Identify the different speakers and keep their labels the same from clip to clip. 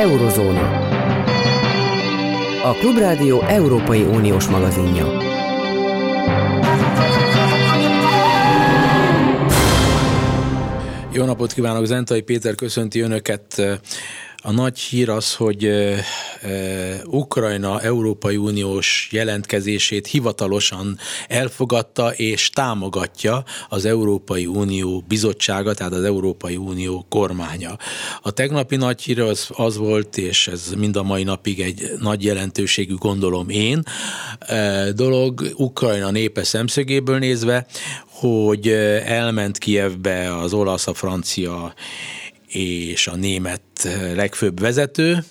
Speaker 1: Eurozóna. A Klubrádió Európai Uniós magazinja.
Speaker 2: Jó napot kívánok, Zentai Péter köszönti Önöket a nagy hír az, hogy uh, uh, Ukrajna Európai Uniós jelentkezését hivatalosan elfogadta és támogatja az Európai Unió bizottsága, tehát az Európai Unió kormánya. A tegnapi nagy hír az, az volt, és ez mind a mai napig egy nagy jelentőségű, gondolom én, uh, dolog Ukrajna népe szemszögéből nézve, hogy elment Kievbe az olasz, a francia és a német legfőbb vezető,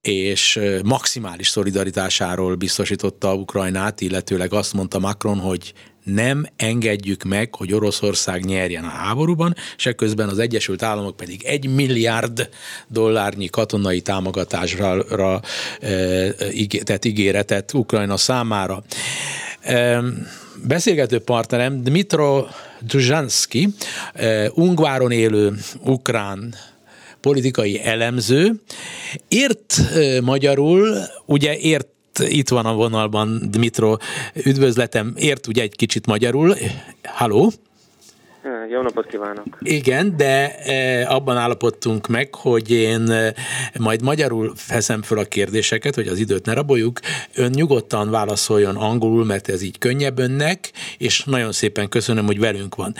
Speaker 2: és maximális szolidaritásáról biztosította Ukrajnát, illetőleg azt mondta Macron, hogy nem engedjük meg, hogy Oroszország nyerjen a háborúban, és ekközben az Egyesült Államok pedig egy milliárd dollárnyi katonai támogatásra e, tett ígéretet Ukrajna számára. E, beszélgető partnerem Dmitro Dzsuzsanszki, eh, Ungváron élő ukrán politikai elemző, ért eh, magyarul, ugye ért itt van a vonalban Dmitro, üdvözletem, ért ugye egy kicsit magyarul. Halló?
Speaker 3: Jó napot kívánok!
Speaker 2: Igen, de e, abban állapodtunk meg, hogy én e, majd magyarul feszem föl a kérdéseket, hogy az időt ne raboljuk. Ön nyugodtan válaszoljon angolul, mert ez így könnyebb önnek, és nagyon szépen köszönöm, hogy velünk van.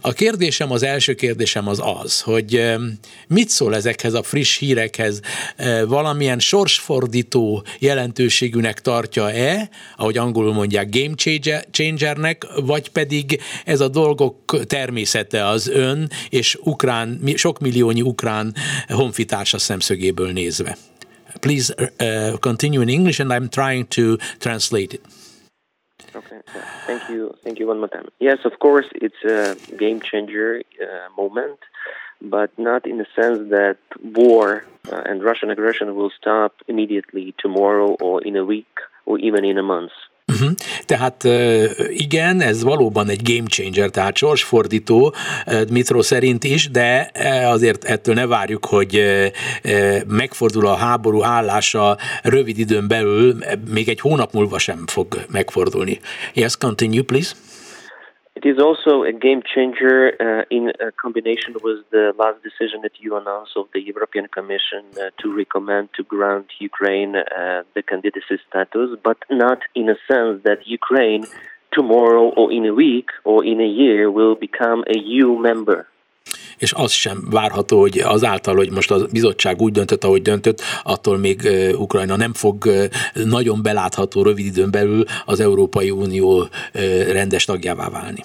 Speaker 2: A kérdésem, az első kérdésem az az, hogy e, mit szól ezekhez a friss hírekhez? Valamilyen sorsfordító jelentőségűnek tartja-e, ahogy angolul mondják, game changernek, vagy pedig ez a dolgok természete az ön és ukrán, sok milliónyi ukrán honfitársa szemszögéből nézve. Please uh, continue in English and I'm trying to translate it.
Speaker 3: Okay, thank you, thank you one more time. Yes, of course, it's a game changer uh, moment, but not in the sense that war uh, and Russian aggression will stop immediately tomorrow or in a week or even in a month.
Speaker 2: Uh-huh. Tehát igen, ez valóban egy game changer, tehát sorsfordító Dmitro szerint is, de azért ettől ne várjuk, hogy megfordul a háború állása rövid időn belül, még egy hónap múlva sem fog megfordulni. Yes, continue, please.
Speaker 3: It is also a game changer uh, in combination with the last decision that you announced of the European Commission uh, to recommend to grant Ukraine uh, the candidacy status, but not in a sense that Ukraine tomorrow or in a week or in a year will become a EU member.
Speaker 2: És az sem várható, hogy azáltal, hogy most a bizottság úgy döntött, ahogy döntött, attól még Ukrajna nem fog nagyon belátható rövid időn belül az Európai Unió rendes tagjává válni.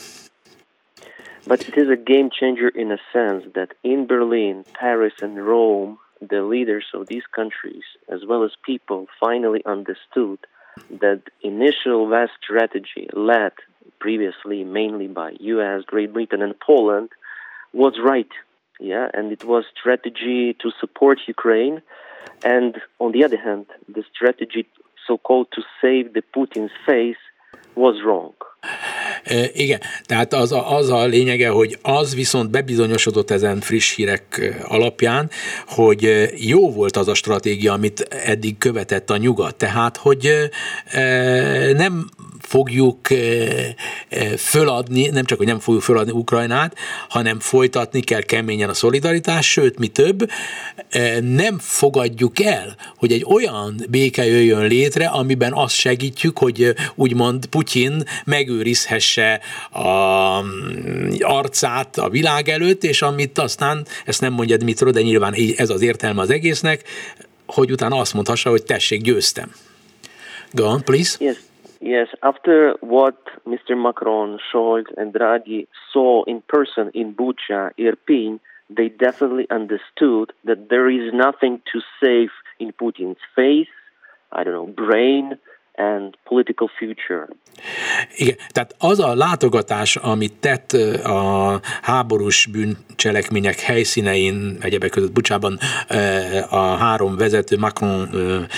Speaker 3: But it is a game changer in a sense that in Berlin, Paris, and Rome, the leaders of these countries, as well as people, finally understood that initial vast strategy led previously mainly by US, Great Britain, and Poland was right. Yeah, and it was strategy to support Ukraine, and on the other hand, the strategy so-called to save the Putin's face was wrong.
Speaker 2: Igen, tehát az a, az a lényege, hogy az viszont bebizonyosodott ezen friss hírek alapján, hogy jó volt az a stratégia, amit eddig követett a nyugat. Tehát, hogy nem fogjuk föladni, nem csak, hogy nem fogjuk föladni Ukrajnát, hanem folytatni kell keményen a szolidaritás, sőt, mi több, nem fogadjuk el, hogy egy olyan béke jöjjön létre, amiben azt segítjük, hogy úgymond Putyin megőrizhesse a mm, arcát a világ előtt, és amit aztán, ezt nem mondja Dmitro, de nyilván ez az értelme az egésznek, hogy utána azt mondhassa, hogy tessék, győztem. Go on, please.
Speaker 3: Yes. Yes, after what Mr. Macron, Scholz, and Draghi saw in person in Bucha, Irpin, they definitely understood that there is nothing to save in Putin's face, I don't know, brain, and political future.
Speaker 2: Igen, tehát az a látogatás, amit tett a háborús bűncselekmények helyszínein, egyebek között Bucsában a három vezető, Macron,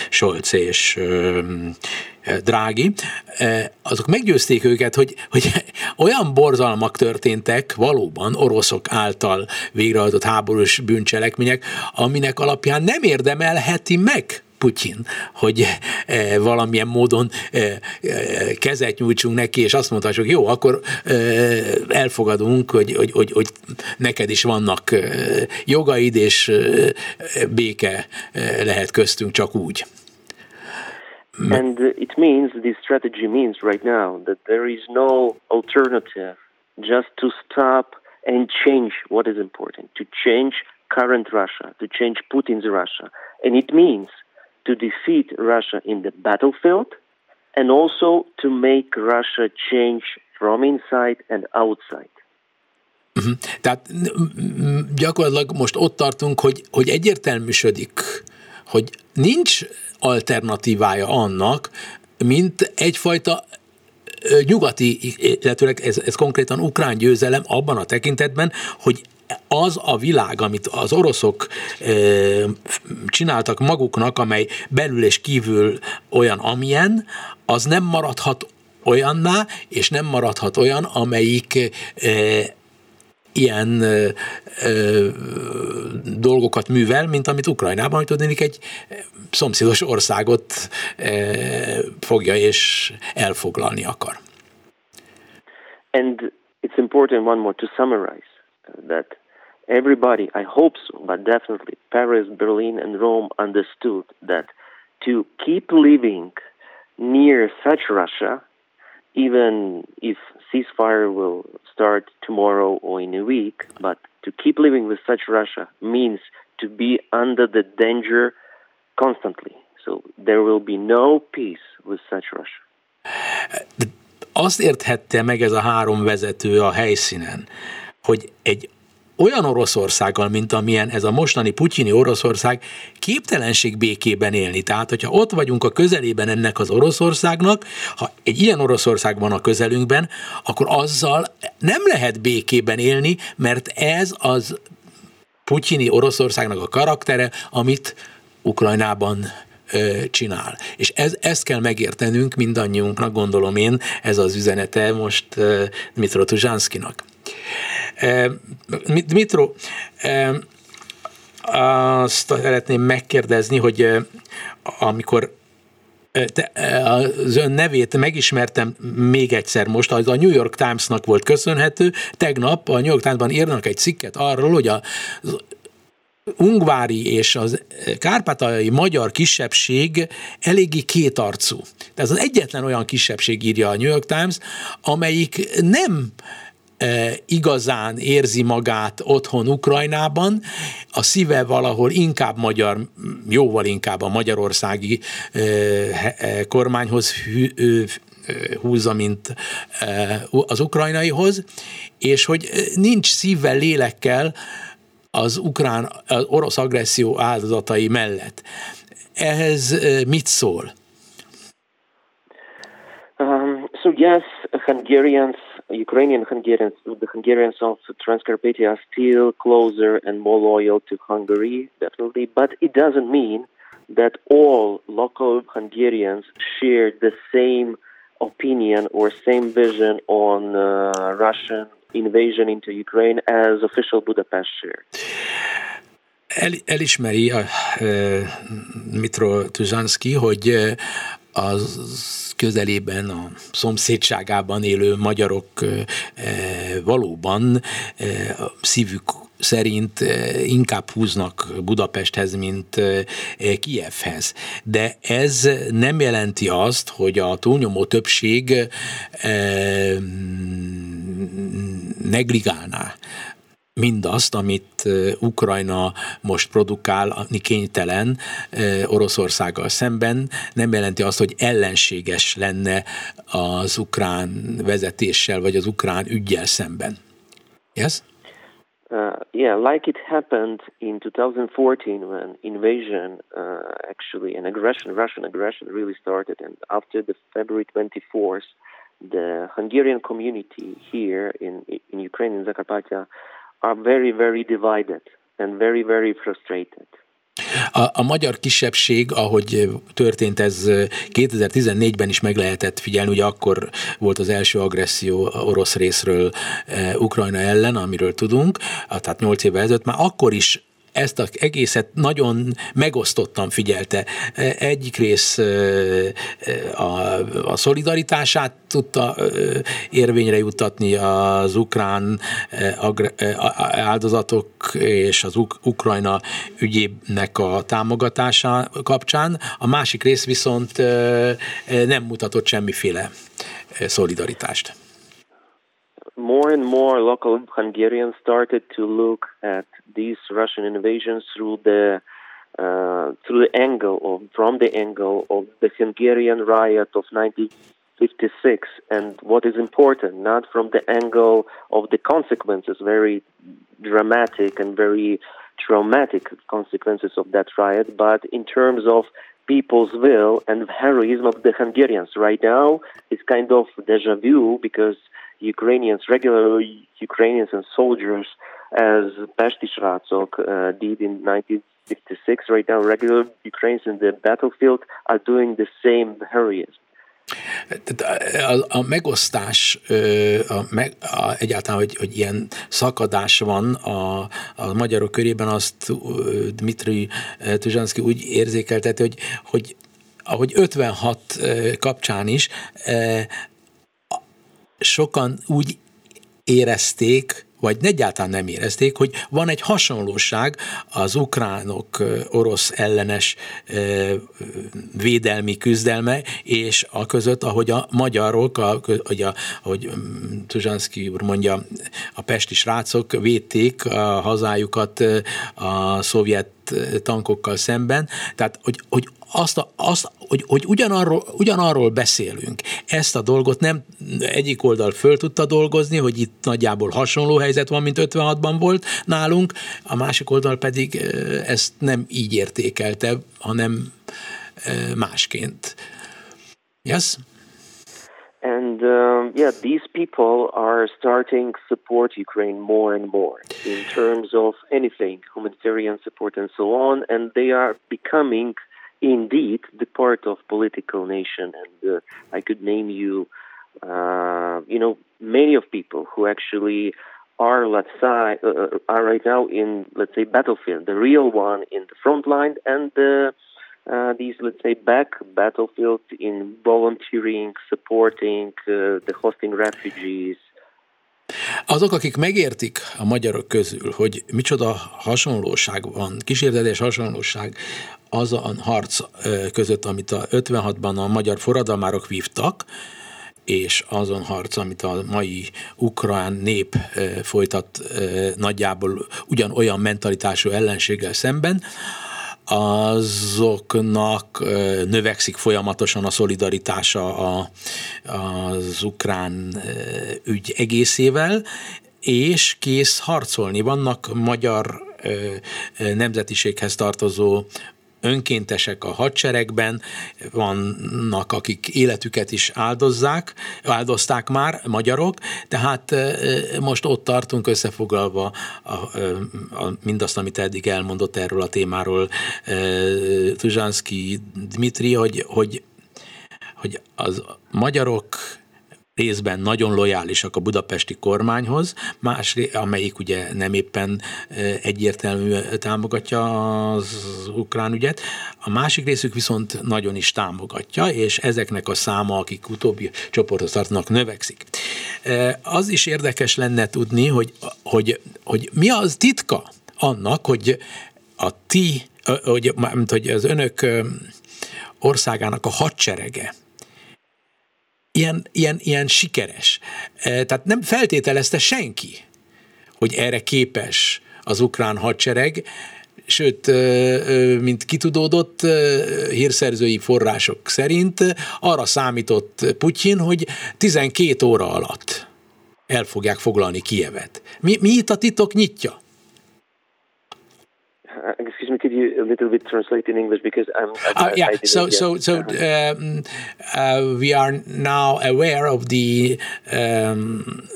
Speaker 2: Scholz és Drági, azok meggyőzték őket, hogy, hogy olyan borzalmak történtek valóban oroszok által végrehajtott háborús bűncselekmények, aminek alapján nem érdemelheti meg Putyin, hogy e, valamilyen módon e, e, kezet nyújtsunk neki, és azt mondhassuk, jó, akkor elfogadunk, hogy, hogy, hogy, hogy neked is vannak jogaid, és béke lehet köztünk csak úgy.
Speaker 3: And it means, this strategy means right now that there is no alternative just to stop and change what is important, to change current Russia, to change Putin's Russia. And it means to defeat Russia in the battlefield and also to make Russia change from inside and outside.
Speaker 2: Uh-huh. Tehát gyakorlatilag most ott tartunk, hogy, hogy egyértelműsödik, hogy nincs alternatívája annak, mint egyfajta nyugati, illetőleg ez, ez konkrétan ukrán győzelem abban a tekintetben, hogy az a világ, amit az oroszok csináltak maguknak, amely belül és kívül olyan, amilyen, az nem maradhat olyanná, és nem maradhat olyan, amelyik ilyen ö, ö, dolgokat művel, mint amit Ukrajnában, hogy tudnék egy szomszédos országot ö, fogja és elfoglalni akar.
Speaker 3: And it's important one more to summarize that everybody, I hope so, but definitely Paris, Berlin, and Rome understood that to keep living near such Russia, even if ceasefire will start tomorrow or in a week, but to keep living with such Russia means to be under the danger constantly. So there will be no peace with such Russia.
Speaker 2: Azt érthette meg ez a három vezető a helyszínen, hogy egy olyan Oroszországgal, mint amilyen ez a mostani putyini Oroszország, képtelenség békében élni. Tehát, hogyha ott vagyunk a közelében ennek az Oroszországnak, ha egy ilyen Oroszország van a közelünkben, akkor azzal nem lehet békében élni, mert ez az putyini Oroszországnak a karaktere, amit Ukrajnában csinál. És ez, ezt kell megértenünk mindannyiunknak, gondolom én, ez az üzenete most Dmitro Tuzsánszkinak. Dmitro, azt szeretném megkérdezni, hogy amikor te, az ön nevét megismertem még egyszer most, az a New York Times-nak volt köszönhető. Tegnap a New York Times-ban írnak egy cikket arról, hogy a ungvári és az kárpátaljai magyar kisebbség eléggé kétarcú. Tehát az egyetlen olyan kisebbség írja a New York Times, amelyik nem igazán érzi magát otthon Ukrajnában, a szíve valahol inkább magyar, jóval inkább a magyarországi kormányhoz húzza, mint az ukrajnaihoz, és hogy nincs szívvel, lélekkel az ukrán, az orosz agresszió áldozatai mellett. Ehhez mit szól?
Speaker 3: Um, so yes, Hungarians Ukrainian Hungarians, the Hungarians of Transcarpathia are still closer and more loyal to Hungary, definitely. But it doesn't mean that all local Hungarians share the same opinion or same vision on uh, Russian invasion into Ukraine as official Budapest shared.
Speaker 2: El, elismeri a uh, Mitro Tuzanski, hogy az közelében, a szomszédságában élő magyarok valóban szívük szerint inkább húznak Budapesthez, mint Kievhez. De ez nem jelenti azt, hogy a túlnyomó többség negligálná mindazt, amit Ukrajna most produkálni kénytelen Oroszországgal szemben, nem jelenti azt, hogy ellenséges lenne az ukrán vezetéssel, vagy az ukrán ügyjel szemben. Yes?
Speaker 3: Uh, yeah, like it happened in 2014 when invasion, uh, actually, an aggression, Russian aggression really started. And after the February 24th, the Hungarian community here in, in Ukraine, in Zakarpattia, are very, very divided and very, very frustrated.
Speaker 2: A, a magyar kisebbség, ahogy történt ez 2014-ben is meg lehetett figyelni, ugye akkor volt az első agresszió orosz részről e, Ukrajna ellen, amiről tudunk, tehát 8 évvel ezelőtt, már akkor is ezt az egészet nagyon megosztottan figyelte. Egyik rész a, a szolidaritását tudta érvényre juttatni az ukrán áldozatok és az Ukrajna ügyének a támogatása kapcsán, a másik rész viszont nem mutatott semmiféle szolidaritást.
Speaker 3: more and more local Hungarians started to look at these Russian invasions through the uh, through the angle of from the angle of the Hungarian riot of 1956, and what is important, not from the angle of the consequences, very dramatic and very traumatic consequences of that riot, but in terms of people's will and heroism of the Hungarians. Right now, it's kind of deja vu because Ukrainians, regular Ukrainians and soldiers, as Pesti Srácok uh, did in 1956. Right now, regular Ukrainians in the battlefield are doing the same heroism.
Speaker 2: A, a megosztás, a, meg, a, egyáltalán, hogy, hogy ilyen szakadás van a, a magyarok körében, azt Dmitri Tuzsanszki úgy érzékelteti, hogy, hogy ahogy 56 kapcsán is, sokan úgy érezték, vagy egyáltalán nem érezték, hogy van egy hasonlóság az ukránok orosz ellenes védelmi küzdelme, és a között, ahogy a magyarok, ahogy, a, ahogy mm, Tuzsanszki úr mondja, a pesti srácok védték a hazájukat a szovjet tankokkal szemben, tehát hogy, hogy azt, a, azt hogy, hogy ugyanarról, ugyanarról beszélünk. Ezt a dolgot nem egyik oldal föl tudta dolgozni, hogy itt nagyjából hasonló helyzet van, mint 56-ban volt nálunk, a másik oldal pedig ezt nem így értékelte, hanem másként. Yes?
Speaker 3: And um, yeah, these people are starting support Ukraine more and more in terms of anything, humanitarian support and so on, and they are becoming indeed the part of political nation. And uh, I could name you, uh, you know, many of people who actually are, let's say, uh, uh, are right now in, let's say, battlefield, the real one in the front line, and the uh, these, let's say, back battlefield in volunteering, supporting uh, the hosting refugees,
Speaker 2: Azok, akik megértik a magyarok közül, hogy micsoda hasonlóság van, kísértetés hasonlóság az a harc között, amit a 56-ban a magyar forradalmárok vívtak, és azon harc, amit a mai ukrán nép folytat nagyjából ugyanolyan mentalitású ellenséggel szemben, azoknak növekszik folyamatosan a szolidaritása a, az ukrán ügy egészével, és kész harcolni. Vannak magyar nemzetiséghez tartozó önkéntesek a hadseregben, vannak, akik életüket is áldozzák, áldozták már, magyarok, tehát most ott tartunk összefoglalva a, a, mindazt, amit eddig elmondott erről a témáról Tuzsánszki Dmitri, hogy, hogy, hogy az magyarok részben nagyon lojálisak a budapesti kormányhoz, más, amelyik ugye nem éppen egyértelmű támogatja az ukrán ügyet, a másik részük viszont nagyon is támogatja, és ezeknek a száma, akik utóbbi csoporthoz tartanak, növekszik. Az is érdekes lenne tudni, hogy, hogy, hogy mi az titka annak, hogy a ti, hogy, hogy az önök országának a hadserege ilyen, ilyen, ilyen sikeres. E, tehát nem feltételezte senki, hogy erre képes az ukrán hadsereg, sőt, e, e, mint kitudódott hírszerzői források szerint arra számított Putyin, hogy 12 óra alatt el fogják foglalni Kievet. Mi, mi itt a titok nyitja?
Speaker 3: Could you a little bit translate in English because I'm.
Speaker 2: I, uh, yeah. I so so so um, uh, we are now aware of the. Um,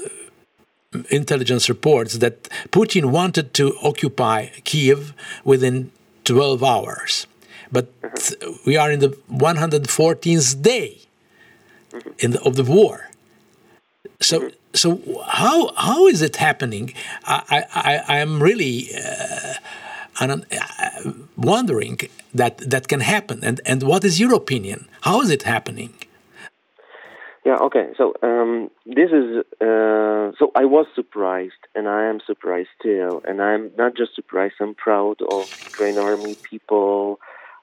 Speaker 2: intelligence reports that Putin wanted to occupy Kiev within 12 hours. But mm-hmm. we are in the 114th day mm-hmm. in the, of the war. So, mm-hmm. so how how is it happening? I I, I am really uh, uh, wondering that that can happen. And and what is your opinion? How is it happening?
Speaker 3: Yeah. Okay. So um, this is. Uh, so I was surprised, and I am surprised still. And I'm not just surprised. I'm proud of Ukraine Army people,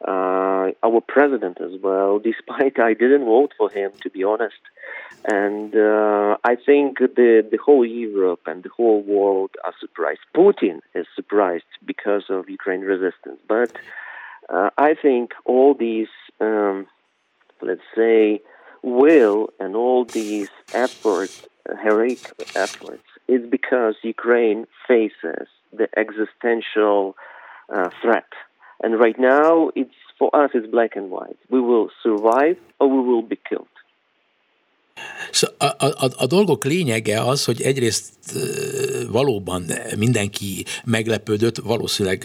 Speaker 3: uh, our president as well. Despite I didn't vote for him, to be honest. And uh, I think the the whole Europe and the whole world are surprised. Putin is surprised because of Ukraine resistance, but uh, I think all these, um, let's say will and all these efforts, heroic efforts, is because Ukraine faces the existential uh, threat. And right now, it's for us, it's black and white. We will survive or we will be killed.
Speaker 2: A, a, a dolgok lényege az, hogy egyrészt valóban mindenki meglepődött, valószínűleg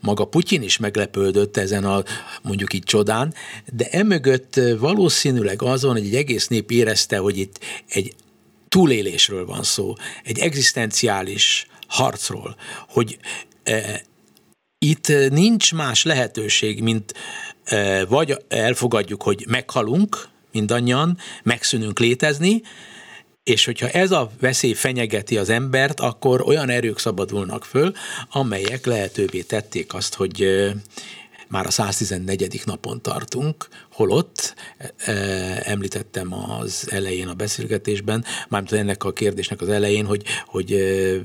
Speaker 2: maga Putyin is meglepődött ezen a mondjuk itt csodán, de emögött valószínűleg azon, hogy egy egész nép érezte, hogy itt egy túlélésről van szó, egy egzisztenciális harcról, hogy itt nincs más lehetőség, mint vagy elfogadjuk, hogy meghalunk, mindannyian, megszűnünk létezni, és hogyha ez a veszély fenyegeti az embert, akkor olyan erők szabadulnak föl, amelyek lehetővé tették azt, hogy már a 114. napon tartunk, holott e, említettem az elején a beszélgetésben, mármint ennek a kérdésnek az elején, hogy, hogy e,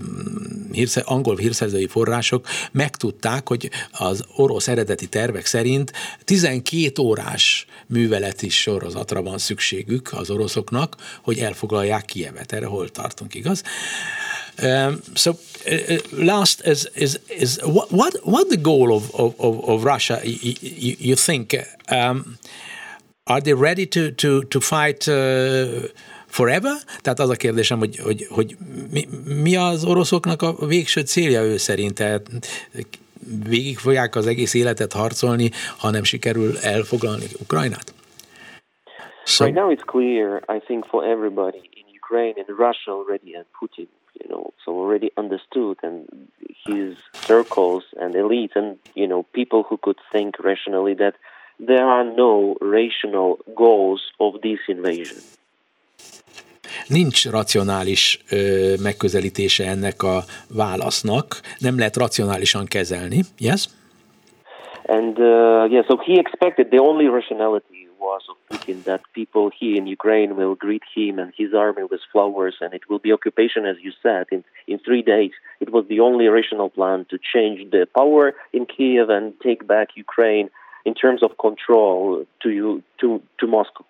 Speaker 2: hírsze, angol hírszerzői források megtudták, hogy az orosz eredeti tervek szerint 12 órás műveleti sorozatra van szükségük az oroszoknak, hogy elfoglalják Kievet. Erre hol tartunk, igaz? Um, so uh, last is is is what what what the goal of of, of Russia you, you think um, are they ready to to to fight uh, forever? Tehát az a kérdésem, hogy, hogy, hogy mi, mi az oroszoknak a végső célja ő szerint? Tehát végig fogják az egész életet harcolni, ha nem sikerül elfoglalni Ukrajnát?
Speaker 3: So, right now it's clear, I think, for everybody in Ukraine and Russia already and Putin, you know, so already understood and his circles and elites and, you know, people who could think rationally that there are no rational goals of this invasion.
Speaker 2: Nincs racionális ö, megközelítése ennek a válasznak, nem lehet racionálisan kezelni. Yes?
Speaker 3: And uh, yeah, so he expected the only rationality was of that people here in Ukraine will greet him and his army with flowers, and it will be occupation, as you said, in, in three days. It was the only rational plan to change the power in Kiev and take back Ukraine in terms of control to to to Moscow.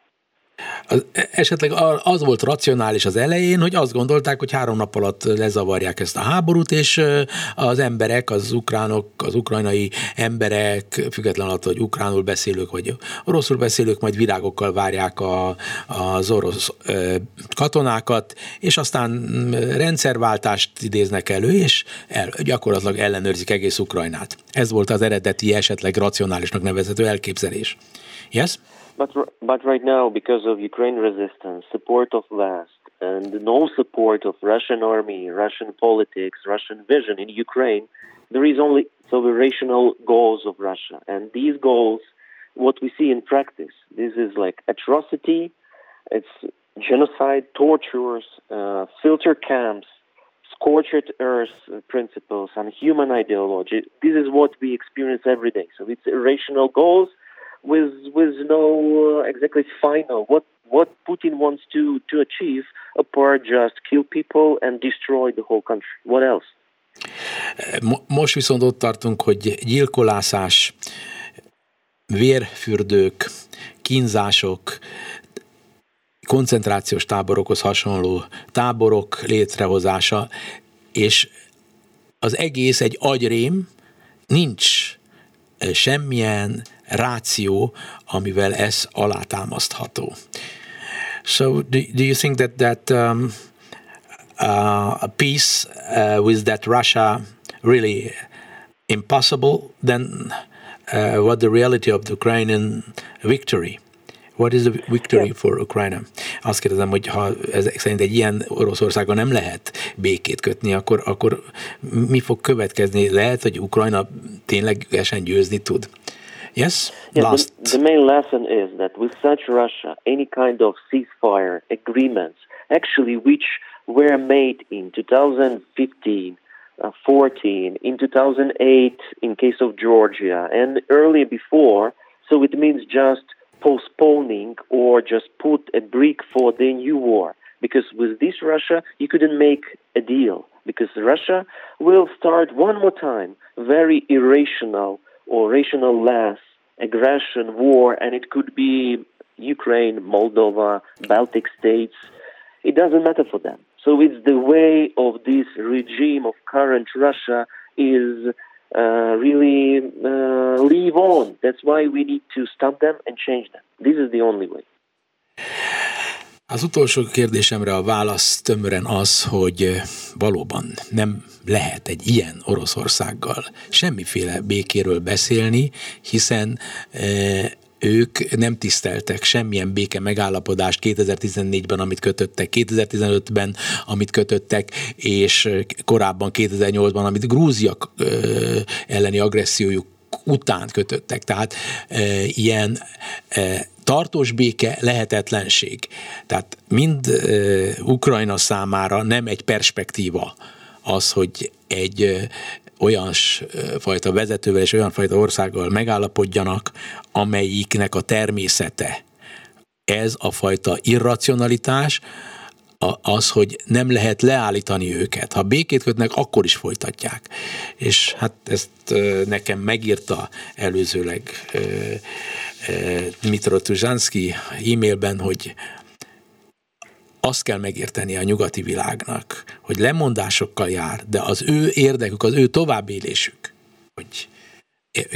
Speaker 2: Az, esetleg az volt racionális az elején, hogy azt gondolták, hogy három nap alatt lezavarják ezt a háborút, és az emberek, az ukránok, az ukrajnai emberek, független attól, hogy ukránul beszélők, vagy oroszul beszélők, majd virágokkal várják a, az orosz katonákat, és aztán rendszerváltást idéznek elő, és el, gyakorlatilag ellenőrzik egész Ukrajnát. Ez volt az eredeti, esetleg racionálisnak nevezhető elképzelés. Yes?
Speaker 3: But but right now, because of Ukraine resistance, support of West, and no support of Russian army, Russian politics, Russian vision in Ukraine, there is only so the rational goals of Russia, and these goals, what we see in practice, this is like atrocity, it's genocide, tortures, uh, filter camps, scorched earth principles, and human ideology. This is what we experience every day. So it's irrational goals with with no uh, exactly final what what Putin wants to to achieve apart just kill people and destroy the whole country. What else?
Speaker 2: Most viszont ott tartunk, hogy gyilkolászás, vérfürdők, kínzások, koncentrációs táborokhoz hasonló táborok létrehozása, és az egész egy agyrém, nincs semmilyen ráció, amivel ez alátámasztható. So do, do you think that that um, uh, a peace uh, with that Russia really impossible? Then uh, what the reality of the Ukrainian victory. What is the victory for Ukraine? Azt kérdezem, hogy ha ezek szerint egy ilyen Oroszországgal nem lehet békét kötni, akkor, akkor mi fog következni? Lehet, hogy Ukrajna ténylegesen győzni tud? Yes,
Speaker 3: last. The, the main lesson is that with such Russia, any kind of ceasefire agreements, actually which were made in 2015, uh, 14, in 2008 in case of Georgia, and earlier before. So it means just postponing or just put a brick for the new war. Because with this Russia, you couldn't make a deal. Because Russia will start one more time very irrational or rational less aggression war, and it could be Ukraine, Moldova, Baltic states. It doesn't matter for them. So it's the way of this regime of current Russia is uh, really uh, live on. That's why we need to stop them and change them. This is the only way.
Speaker 2: Az utolsó kérdésemre a válasz tömören az, hogy valóban nem lehet egy ilyen Oroszországgal semmiféle békéről beszélni, hiszen ők nem tiszteltek semmilyen béke megállapodást 2014-ben, amit kötöttek, 2015-ben, amit kötöttek, és korábban 2008-ban, amit Grúzia elleni agressziójuk után kötöttek. Tehát e, ilyen e, tartós béke lehetetlenség. Tehát mind e, Ukrajna számára nem egy perspektíva az, hogy egy olyan fajta vezetővel és olyan fajta országgal megállapodjanak, amelyiknek a természete ez a fajta irracionalitás, az, hogy nem lehet leállítani őket. Ha békét kötnek, akkor is folytatják. És hát ezt nekem megírta előzőleg Dmitro Tuzsanski e-mailben, hogy azt kell megérteni a nyugati világnak, hogy lemondásokkal jár, de az ő érdekük, az ő továbbélésük, hogy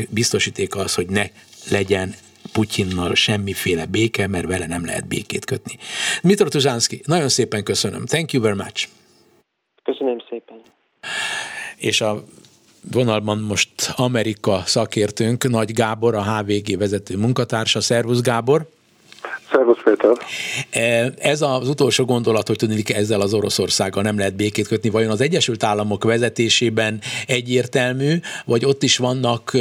Speaker 2: biztosíték az, hogy ne legyen Putyinnal semmiféle béke, mert vele nem lehet békét kötni. Mitro Tuzsánszki, nagyon szépen köszönöm. Thank you very much.
Speaker 3: Köszönöm szépen.
Speaker 2: És a vonalban most Amerika szakértőnk, Nagy Gábor, a HVG vezető munkatársa. Szervusz Gábor!
Speaker 4: Szervusz Péter!
Speaker 2: E, ez az utolsó gondolat, hogy tudni ezzel az Oroszországgal nem lehet békét kötni. Vajon az Egyesült Államok vezetésében egyértelmű, vagy ott is vannak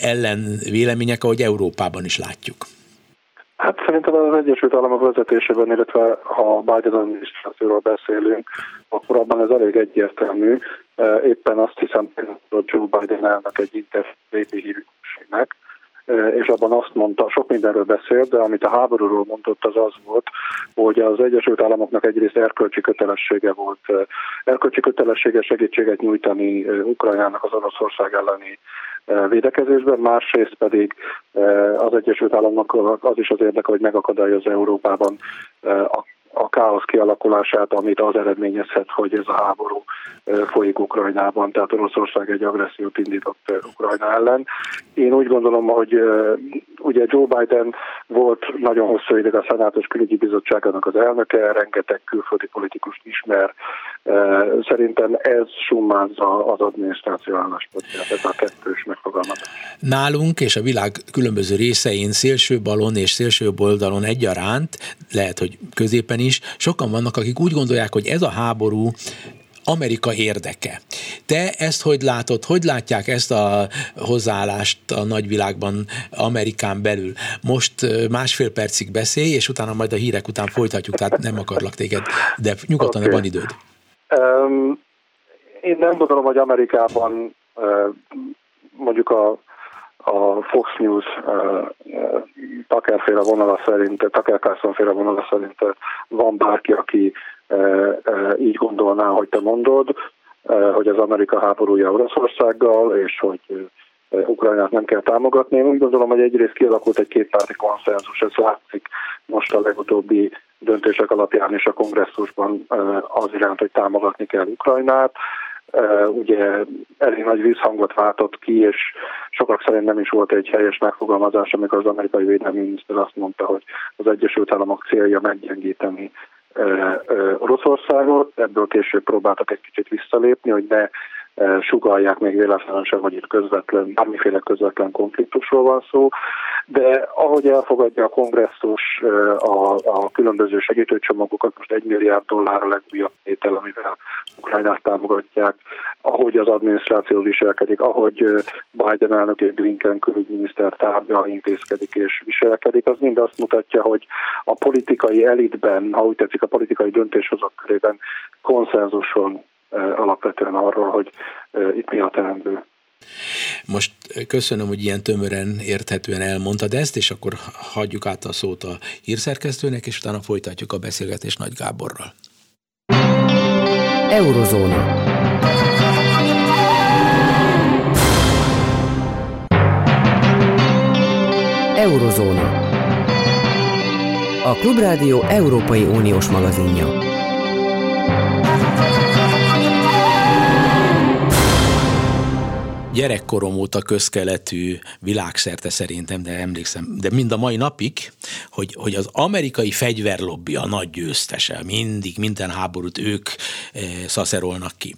Speaker 2: ellen vélemények, ahogy Európában is látjuk?
Speaker 4: Hát szerintem az Egyesült Államok vezetésében, illetve ha Biden adminisztrációról beszélünk, akkor abban ez elég egyértelmű. Éppen azt hiszem, hogy Joe Biden elnök egy intervédi hírűségnek, és abban azt mondta, sok mindenről beszélt, de amit a háborúról mondott, az az volt, hogy az Egyesült Államoknak egyrészt erkölcsi kötelessége volt, erkölcsi kötelessége segítséget nyújtani Ukrajnának az Oroszország elleni védekezésben, másrészt pedig az Egyesült Államoknak az is az érdeke, hogy megakadályozza Európában a a káosz kialakulását, amit az eredményezhet, hogy ez a háború folyik Ukrajnában, tehát Oroszország egy agressziót indított Ukrajna ellen. Én úgy gondolom, hogy ugye Joe Biden volt nagyon hosszú ideig a Szenátus Külügyi Bizottságának az elnöke, rengeteg külföldi politikust ismer. Szerintem ez summázza az adminisztráció álláspontját, ez a kettős megfogalmazás.
Speaker 2: Nálunk és a világ különböző részein szélső balon és szélső oldalon egyaránt, lehet, hogy középen is, sokan vannak, akik úgy gondolják, hogy ez a háború Amerika érdeke. Te ezt hogy látod, hogy látják ezt a hozzáállást a nagyvilágban Amerikán belül? Most másfél percig beszélj, és utána majd a hírek után folytatjuk, tehát nem akarlak téged, de nyugodtan okay. van időd.
Speaker 4: Én nem gondolom, hogy Amerikában mondjuk a a Fox News uh, uh, Tucker vonala szerint, Tucker Carlson féle vonala szerint van bárki, aki így gondolná, hogy te mondod, hogy az Amerika háborúja Oroszországgal, és hogy Ukrajnát nem kell támogatni. Én úgy gondolom, hogy egyrészt kialakult egy kétpárti konszenzus, ez látszik most a legutóbbi döntések alapján is a kongresszusban az iránt, hogy támogatni kell Ukrajnát ugye elég nagy vízhangot váltott ki, és sokak szerint nem is volt egy helyes megfogalmazás, amikor az amerikai védelmi miniszter azt mondta, hogy az Egyesült Államok célja meggyengíteni Oroszországot, ebből később próbáltak egy kicsit visszalépni, hogy ne sugalják még véletlenül sem, hogy itt közvetlen, bármiféle közvetlen konfliktusról van szó, de ahogy elfogadja a kongresszus a, a különböző segítőcsomagokat, most egy milliárd dollár a legújabb tétel, amivel Ukrajnát támogatják, ahogy az adminisztráció viselkedik, ahogy Biden elnök és Blinken külügyminiszter tárgya intézkedik és viselkedik, az mind azt mutatja, hogy a politikai elitben, ha úgy tetszik, a politikai döntéshozók körében konszenzuson alapvetően arról, hogy itt mi a teendő.
Speaker 2: Most köszönöm, hogy ilyen tömören érthetően elmondtad ezt, és akkor hagyjuk át a szót a hírszerkesztőnek, és utána folytatjuk a beszélgetést Nagy Gáborral. Eurozóna. Eurozóna. A Klubrádió Európai Uniós magazinja. Gyerekkorom óta közkeletű világszerte szerintem, de emlékszem, de mind a mai napig, hogy, hogy az amerikai fegyverlobbi a nagy győztese, mindig minden háborút ők e, szaszerolnak ki.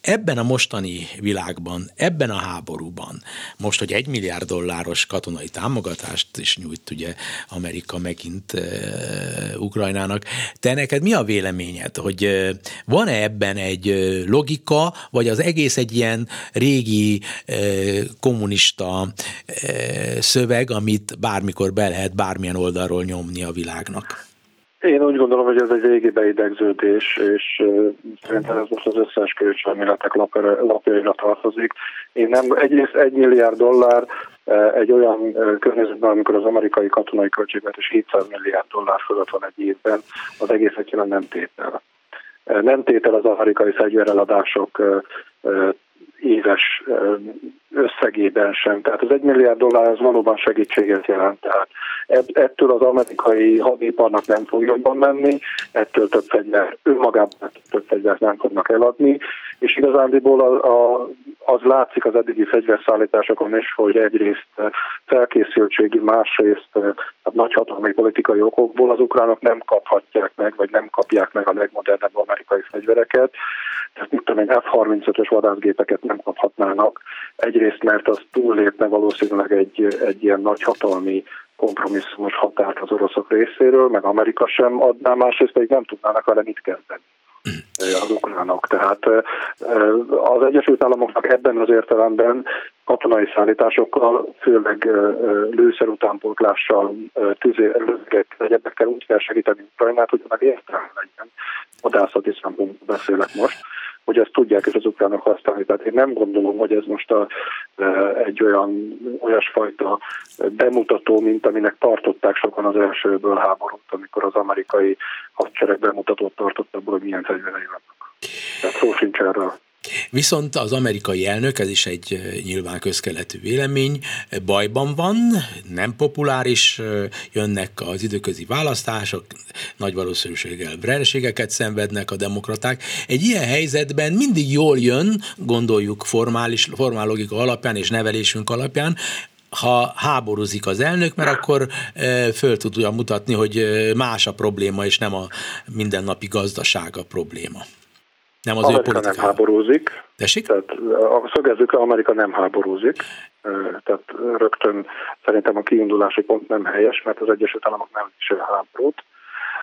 Speaker 2: Ebben a mostani világban, ebben a háborúban, most, hogy egy milliárd dolláros katonai támogatást is nyújt ugye Amerika megint e, Ukrajnának, te neked mi a véleményed, hogy e, van-e ebben egy logika, vagy az egész egy ilyen régi kommunista szöveg, amit bármikor be lehet bármilyen oldalról nyomni a világnak.
Speaker 4: Én úgy gondolom, hogy ez egy régi beidegződés, és szerintem ez most az összes költségméletek lapjaira tartozik. Én nem, egyrészt egy milliárd dollár egy olyan környezetben, amikor az amerikai katonai költségvetés 700 milliárd dollár fölött van egy évben, az egész egyszerűen nem tétel. Nem tétel az amerikai fegyvereladások éves összegében sem. Tehát az egy milliárd dollár az valóban segítséget jelent. Tehát ettől az amerikai hadiparnak nem fog jobban menni, ettől több fegyver, önmagában több fegyvert nem fognak eladni, és igazándiból a, a, az látszik az eddigi fegyverszállításokon is, hogy egyrészt felkészültségi, másrészt a nagyhatalmi politikai okokból az ukránok nem kaphatják meg, vagy nem kapják meg a legmodernebb amerikai fegyvereket. Tehát mit tudom én, F-35-ös vadászgépeket nem kaphatnának. Egyrészt, mert az túllépne valószínűleg egy, egy ilyen nagyhatalmi kompromisszumos határt az oroszok részéről, meg Amerika sem adná, másrészt pedig nem tudnának vele mit kezdeni az ukránok. Tehát az Egyesült Államoknak ebben az értelemben katonai szállításokkal, főleg lőszer utánpótlással, tüzérlőket, egyebekkel úgy kell segíteni Ukrajnát, hogy meg értelme legyen. Vadászati szempontból beszélek most hogy ezt tudják és az ukránok használni. Tehát én nem gondolom, hogy ez most a, egy olyan olyasfajta bemutató, mint aminek tartották sokan az elsőből háborút, amikor az amerikai hadsereg bemutatót tartott abból, hogy milyen fegyverei vannak. Tehát szó sincs erről.
Speaker 2: Viszont az amerikai elnök, ez is egy nyilván közkeletű vélemény, bajban van, nem populáris, jönnek az időközi választások, nagy valószínűséggel vereségeket szenvednek a demokraták. Egy ilyen helyzetben mindig jól jön, gondoljuk formális, formál logika alapján és nevelésünk alapján, ha háborúzik az elnök, mert akkor föl tudja mutatni, hogy más a probléma, és nem a mindennapi gazdaság a probléma.
Speaker 4: Nem az Amerika nem háborúzik.
Speaker 2: Tessék?
Speaker 4: Tehát a szögezzük, Amerika nem háborúzik. Tehát rögtön szerintem a kiindulási pont nem helyes, mert az Egyesült Államok nem visel háborút.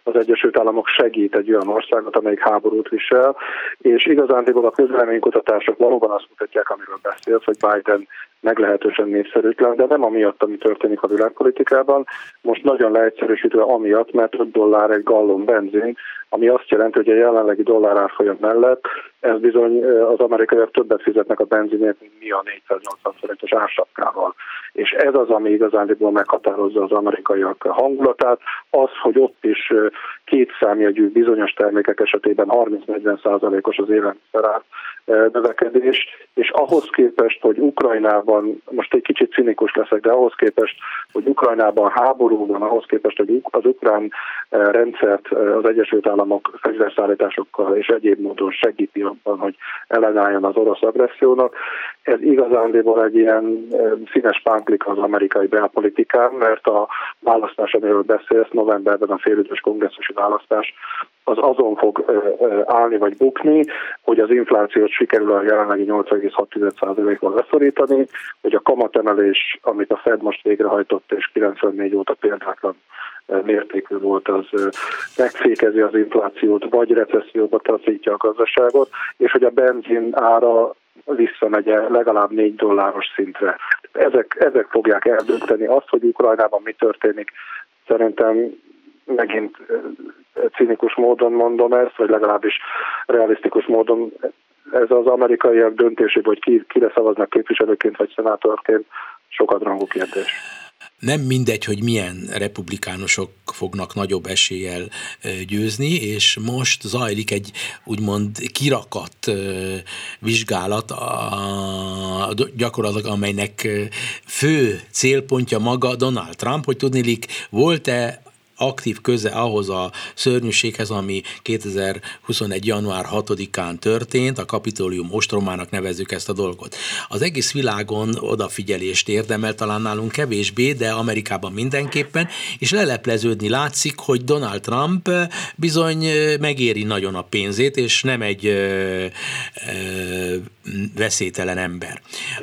Speaker 4: Az Egyesült Államok segít egy olyan országot, amelyik háborút visel, és igazándiból a közleménykutatások valóban azt mutatják, amiről beszélsz, hogy Biden meglehetősen népszerűtlen, de nem amiatt, ami történik a világpolitikában. Most nagyon leegyszerűsítve amiatt, mert 5 dollár egy gallon benzin, ami azt jelenti, hogy a jelenlegi dollár árfolyam mellett ez bizony az amerikaiak többet fizetnek a benzinért, mint mi a 480 forintos ársapkával. És ez az, ami igazándiból meghatározza az amerikaiak hangulatát, az, hogy ott is két számjegyű bizonyos termékek esetében 30-40 százalékos az élelmiszerár növekedés, és ahhoz képest, hogy Ukrajnában, most egy kicsit cinikus leszek, de ahhoz képest, hogy Ukrajnában háború van, ahhoz képest, hogy az ukrán rendszert az Egyesült Államok Államok fegyverszállításokkal és egyéb módon segíti abban, hogy ellenálljon az orosz agressziónak. Ez igazándiból egy ilyen színes pánklik az amerikai belpolitikán, mert a választás, amiről beszélsz, novemberben a félidős kongresszusi választás, az azon fog állni vagy bukni, hogy az inflációt sikerül a jelenlegi 8,6%-ról leszorítani, hogy a kamatemelés, amit a Fed most végrehajtott, és 94 óta példátlan mértékű volt, az megfékezi az inflációt, vagy recesszióba taszítja a gazdaságot, és hogy a benzin ára visszamegy legalább 4 dolláros szintre. Ezek, ezek fogják eldönteni azt, hogy Ukrajnában mi történik. Szerintem megint cinikus módon mondom ezt, vagy legalábbis realisztikus módon ez az amerikaiak döntésében, hogy ki, kire szavaznak képviselőként vagy szenátorként, sokadrangú kérdés
Speaker 2: nem mindegy, hogy milyen republikánusok fognak nagyobb eséllyel győzni, és most zajlik egy úgymond kirakat vizsgálat, a, gyakorlatilag amelynek fő célpontja maga Donald Trump, hogy tudnélik, volt-e aktív köze ahhoz a szörnyűséghez, ami 2021. január 6-án történt, a kapitólium ostromának nevezzük ezt a dolgot. Az egész világon odafigyelést érdemel, talán nálunk kevésbé, de Amerikában mindenképpen, és lelepleződni látszik, hogy Donald Trump bizony megéri nagyon a pénzét, és nem egy ö, ö, veszélytelen ember.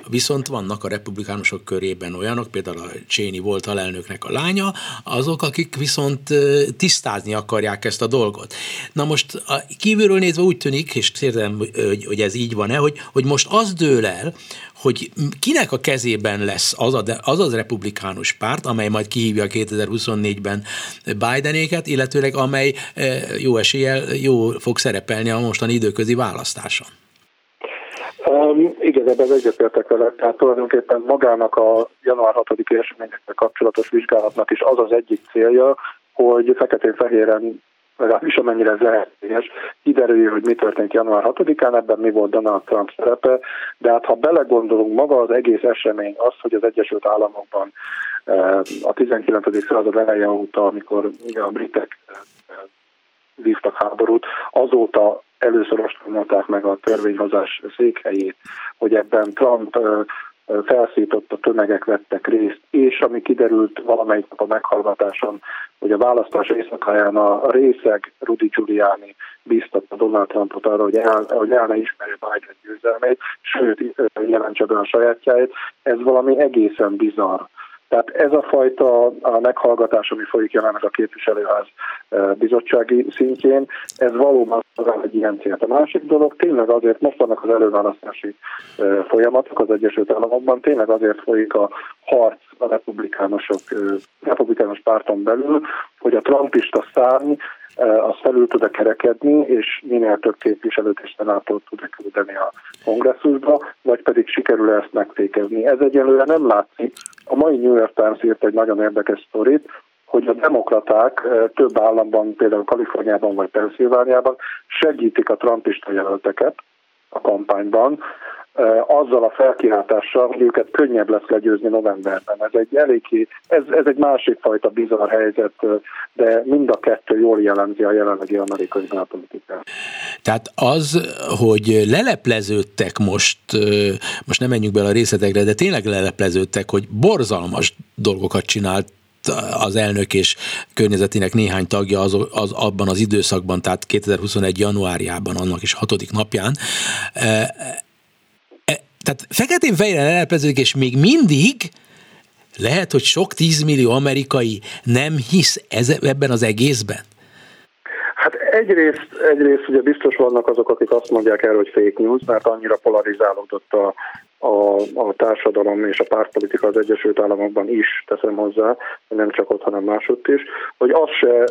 Speaker 2: Viszont vannak a republikánusok körében olyanok, például a Cheney volt alelnöknek a lánya, azok, akik viszont tisztázni akarják ezt a dolgot. Na most a kívülről nézve úgy tűnik, és kérdem, hogy ez így van-e, hogy, hogy most az dől el, hogy kinek a kezében lesz az, a, az az republikánus párt, amely majd kihívja 2024-ben Bidenéket, illetőleg amely jó eséllyel jó fog szerepelni a mostani időközi választáson.
Speaker 4: Ebben egyetértek vele. Tehát tulajdonképpen magának a január 6-i eseményekkel kapcsolatos vizsgálatnak is az az egyik célja, hogy feketén-fehéren legalábbis amennyire ez lehetséges, kiderüljön, hogy mi történt január 6-án, ebben mi volt Donald Trump szerepe, de hát ha belegondolunk, maga az egész esemény az, hogy az Egyesült Államokban eh, a 19. század eleje óta, amikor a britek eh, vívtak háborút, azóta először ostromolták meg a törvényhozás székhelyét, hogy ebben Trump felszított a tömegek vettek részt, és ami kiderült valamelyik nap a meghallgatáson, hogy a választás éjszakáján a részeg Rudy Giuliani bíztatta Donald Trumpot arra, hogy el, hogy el ne ismerje Biden győzelmét, sőt, jelentse be a sajátjáit, ez valami egészen bizarr. Tehát ez a fajta a meghallgatás, ami folyik jelenleg a képviselőház bizottsági szintjén, ez valóban szolgál egy ilyen célt. A másik dolog tényleg azért, most vannak az előválasztási folyamatok az Egyesült Államokban, tényleg azért folyik a harc a republikánusok, republikánus párton belül, hogy a trumpista szárny az felül tud-e kerekedni, és minél több képviselőt és szenátort tud-e küldeni a kongresszusba, vagy pedig sikerül ezt megfékezni. Ez egyelőre nem látszik. A mai New York Times írt egy nagyon érdekes sztorit, hogy a demokraták több államban, például Kaliforniában vagy Pennsylvániában segítik a trumpista jelölteket a kampányban, azzal a felkiáltással, hogy őket könnyebb lesz legyőzni novemberben. Ez egy eléggé, ez, ez egy másik fajta bizarr helyzet, de mind a kettő jól jellemzi a jelenlegi amerikai belpolitikát.
Speaker 2: Tehát az, hogy lelepleződtek most, most nem menjünk bele a részletekre, de tényleg lelepleződtek, hogy borzalmas dolgokat csinált az elnök és környezetének néhány tagja az, az abban az időszakban, tehát 2021. januárjában, annak is hatodik napján. Tehát feketén fejre lelepleződik, és még mindig lehet, hogy sok tízmillió amerikai nem hisz ez, ebben az egészben?
Speaker 4: Hát egyrészt, egyrészt ugye biztos vannak azok, akik azt mondják el, hogy fake news, mert annyira polarizálódott a, a, a társadalom és a pártpolitika az Egyesült Államokban is, teszem hozzá, nem csak ott, hanem másutt is, hogy azt se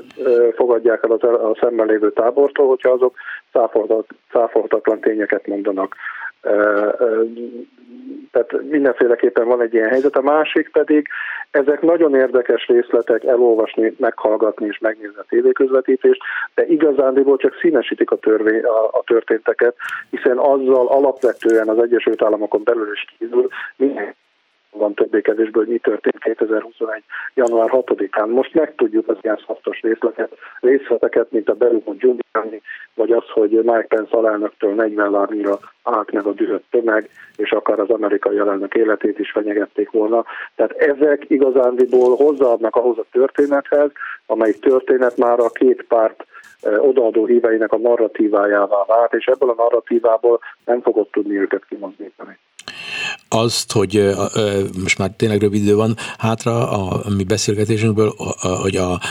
Speaker 4: fogadják el a szemben lévő tábortól, hogyha azok száfoltatlan tényeket mondanak tehát mindenféleképpen van egy ilyen helyzet. A másik pedig, ezek nagyon érdekes részletek elolvasni, meghallgatni és megnézni a tévéközvetítést, de igazándiból csak színesítik a, törvény, a, a történteket, hiszen azzal alapvetően az Egyesült Államokon belül is kívül minden van többé-kevésbé, hogy mi történt 2021. január 6-án. Most megtudjuk az ilyen szaftos részleteket, részleteket mint a Berumon Giuliani, vagy az, hogy Mike Pence alelnöktől 40 lárnyira állt meg a dühött tömeg, és akár az amerikai alelnök életét is fenyegették volna. Tehát ezek igazándiból hozzáadnak ahhoz a történethez, amely történet már a két párt odaadó híveinek a narratívájává vált, és ebből a narratívából nem fogod tudni őket kimozdítani
Speaker 2: azt, hogy most már tényleg rövid idő van hátra a, mi beszélgetésünkből, hogy a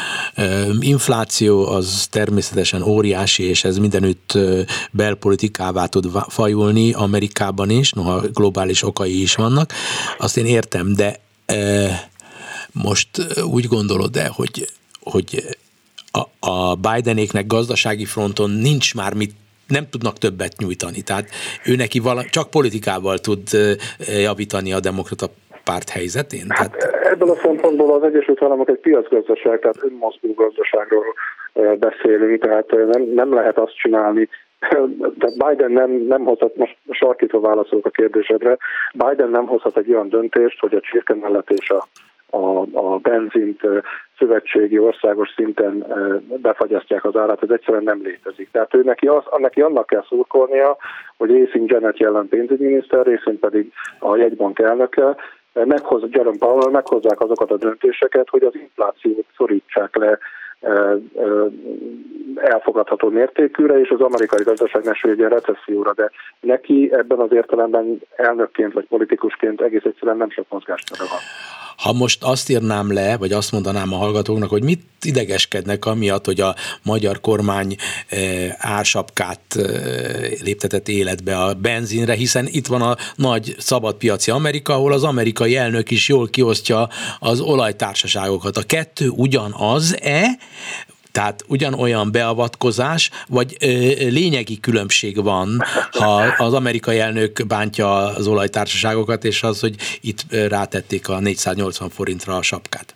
Speaker 2: infláció az természetesen óriási, és ez mindenütt belpolitikává tud fajulni, Amerikában is, noha globális okai is vannak, azt én értem, de most úgy gondolod-e, hogy, hogy a Bidenéknek gazdasági fronton nincs már mit nem tudnak többet nyújtani. Tehát ő neki vala, csak politikával tud javítani a demokrata párt helyzetén?
Speaker 4: Hát ebből a szempontból az Egyesült Államok egy piacgazdaság, tehát önmozgó gazdaságról beszélünk, tehát nem, nem lehet azt csinálni, tehát Biden nem, nem hozhat, most sarkítva válaszolok a kérdésedre, Biden nem hozhat egy olyan döntést, hogy a csirke mellett és a a, a benzint szövetségi országos szinten befagyasztják az árát, ez egyszerűen nem létezik. Tehát ő neki, az, neki annak kell szurkolnia, hogy részint Janet jelen pénzügyminiszter, részint pedig a jegybank elnöke, meghoz, Jerome Powell meghozzák azokat a döntéseket, hogy az inflációt szorítsák le elfogadható mértékűre, és az amerikai gazdaság ne süllyedjen recesszióra, de neki ebben az értelemben elnökként vagy politikusként egész egyszerűen nem sok mozgástere van.
Speaker 2: Ha most azt írnám le, vagy azt mondanám a hallgatóknak, hogy mit idegeskednek amiatt, hogy a magyar kormány eh, ársapkát eh, léptetett életbe a benzinre, hiszen itt van a nagy szabadpiaci Amerika, ahol az amerikai elnök is jól kiosztja az olajtársaságokat. A kettő ugyanaz-e, tehát ugyanolyan beavatkozás, vagy ö, lényegi különbség van, ha az amerikai elnök bántja az olajtársaságokat, és az, hogy itt rátették a 480 forintra a sapkát?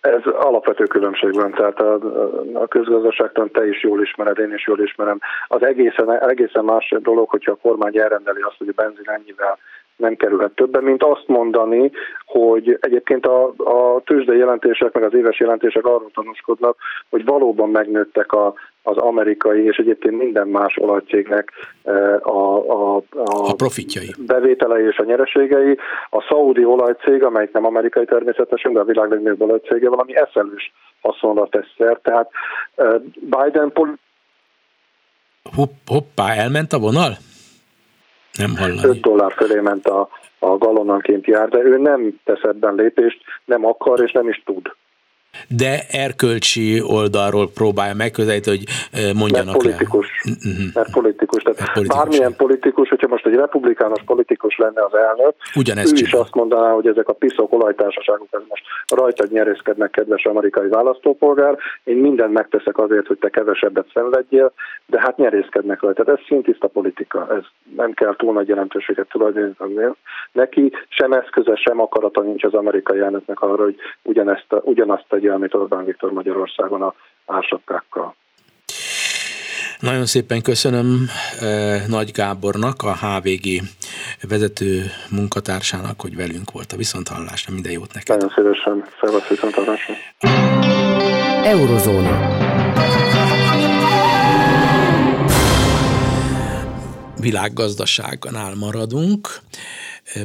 Speaker 4: Ez alapvető különbség van, tehát a, a közgazdaságtan te is jól ismered, én is jól ismerem. Az egészen, egészen más dolog, hogyha a kormány elrendeli azt, hogy a benzin ennyivel nem kerülhet többen, mint azt mondani, hogy egyébként a, a tőzsdei jelentések, meg az éves jelentések arról tanúskodnak, hogy valóban megnőttek a, az amerikai és egyébként minden más olajcégnek eh, a, a,
Speaker 2: a, a profitjai.
Speaker 4: bevételei és a nyereségei. A szaudi olajcég, amelyik nem amerikai természetesen, de a világ legnagyobb olajcége, valami eszelős haszonra tesz szert. Tehát eh, Biden pol-
Speaker 2: Hoppá, elment a vonal? Nem hallani.
Speaker 4: 5 dollár fölé ment a, a galonanként jár, de ő nem tesz ebben lépést, nem akar és nem is tud
Speaker 2: de erkölcsi oldalról próbálja megközelíteni, hogy mondjanak
Speaker 4: mert politikus, le. Uh-huh. Mert politikus. Tehát mert politikus. bármilyen politikus, hogyha most egy republikánus politikus lenne az elnök, Ugyanezt ő csinál. is azt mondaná, hogy ezek a piszok olajtársaságok ez most rajtad nyerészkednek, kedves amerikai választópolgár, én mindent megteszek azért, hogy te kevesebbet szenvedjél, de hát nyerészkednek rajta. Tehát ez szintiszta politika, ez nem kell túl nagy jelentőséget tulajdonítani. Neki sem eszköze, sem akarata nincs az amerikai elnöknek arra, hogy ugyanezt, ugyanazt tegye, amit Orbán Viktor Magyarországon a ársapkákkal.
Speaker 2: Nagyon szépen köszönöm eh, Nagy Gábornak, a HVG vezető munkatársának, hogy velünk volt a viszonthallásra. Minden jót neked.
Speaker 4: Nagyon szívesen. Szervasz viszonthallásra.
Speaker 1: Eurozóna.
Speaker 2: Világgazdaságnál maradunk.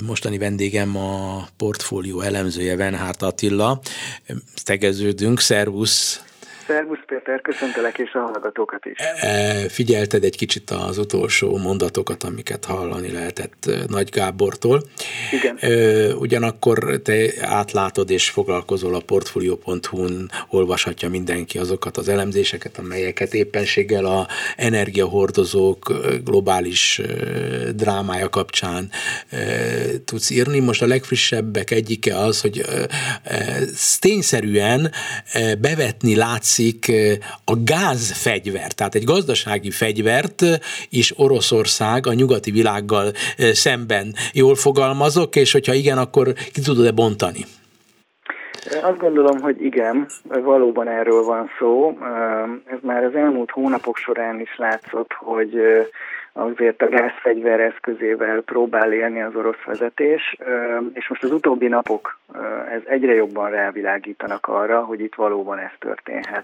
Speaker 2: Mostani vendégem a portfólió elemzője Venhárt Attila. Tegeződünk, szervusz!
Speaker 5: Szervusz Péter, köszöntelek és a hallgatókat is.
Speaker 2: E, figyelted egy kicsit az utolsó mondatokat, amiket hallani lehetett e, Nagy Gábortól.
Speaker 5: Igen.
Speaker 2: E, ugyanakkor te átlátod és foglalkozol a portfolio.hu-n, olvashatja mindenki azokat az elemzéseket, amelyeket éppenséggel a energiahordozók globális drámája kapcsán tudsz írni. Most a legfrissebbek egyike az, hogy tényszerűen bevetni látszik látszik a gázfegyver, tehát egy gazdasági fegyvert is Oroszország a nyugati világgal szemben jól fogalmazok, és hogyha igen, akkor ki tudod-e bontani?
Speaker 5: Azt gondolom, hogy igen, valóban erről van szó. Ez már az elmúlt hónapok során is látszott, hogy azért a gázfegyver eszközével próbál élni az orosz vezetés, és most az utóbbi napok ez egyre jobban rávilágítanak arra, hogy itt valóban ez történhet.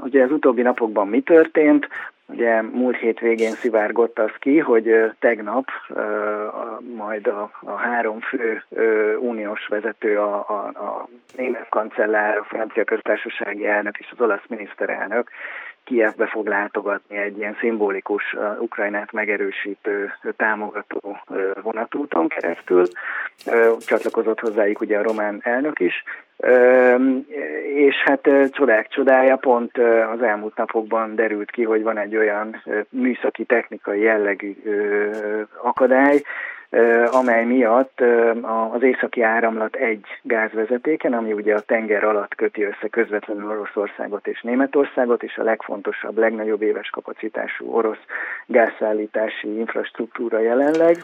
Speaker 5: Ugye az utóbbi napokban mi történt? Ugye múlt hét végén szivárgott az ki, hogy tegnap majd a, a három fő uniós vezető, a, a, a német kancellár, a francia köztársasági elnök és az olasz miniszterelnök Kievbe fog látogatni egy ilyen szimbolikus Ukrajnát megerősítő támogató vonatúton keresztül. Csatlakozott hozzájuk ugye a román elnök is, és hát csodák csodája, pont az elmúlt napokban derült ki, hogy van egy olyan műszaki technikai jellegű akadály, amely miatt az északi áramlat egy gázvezetéken, ami ugye a tenger alatt köti össze közvetlenül Oroszországot és Németországot, és a legfontosabb, legnagyobb éves kapacitású orosz gázszállítási infrastruktúra jelenleg,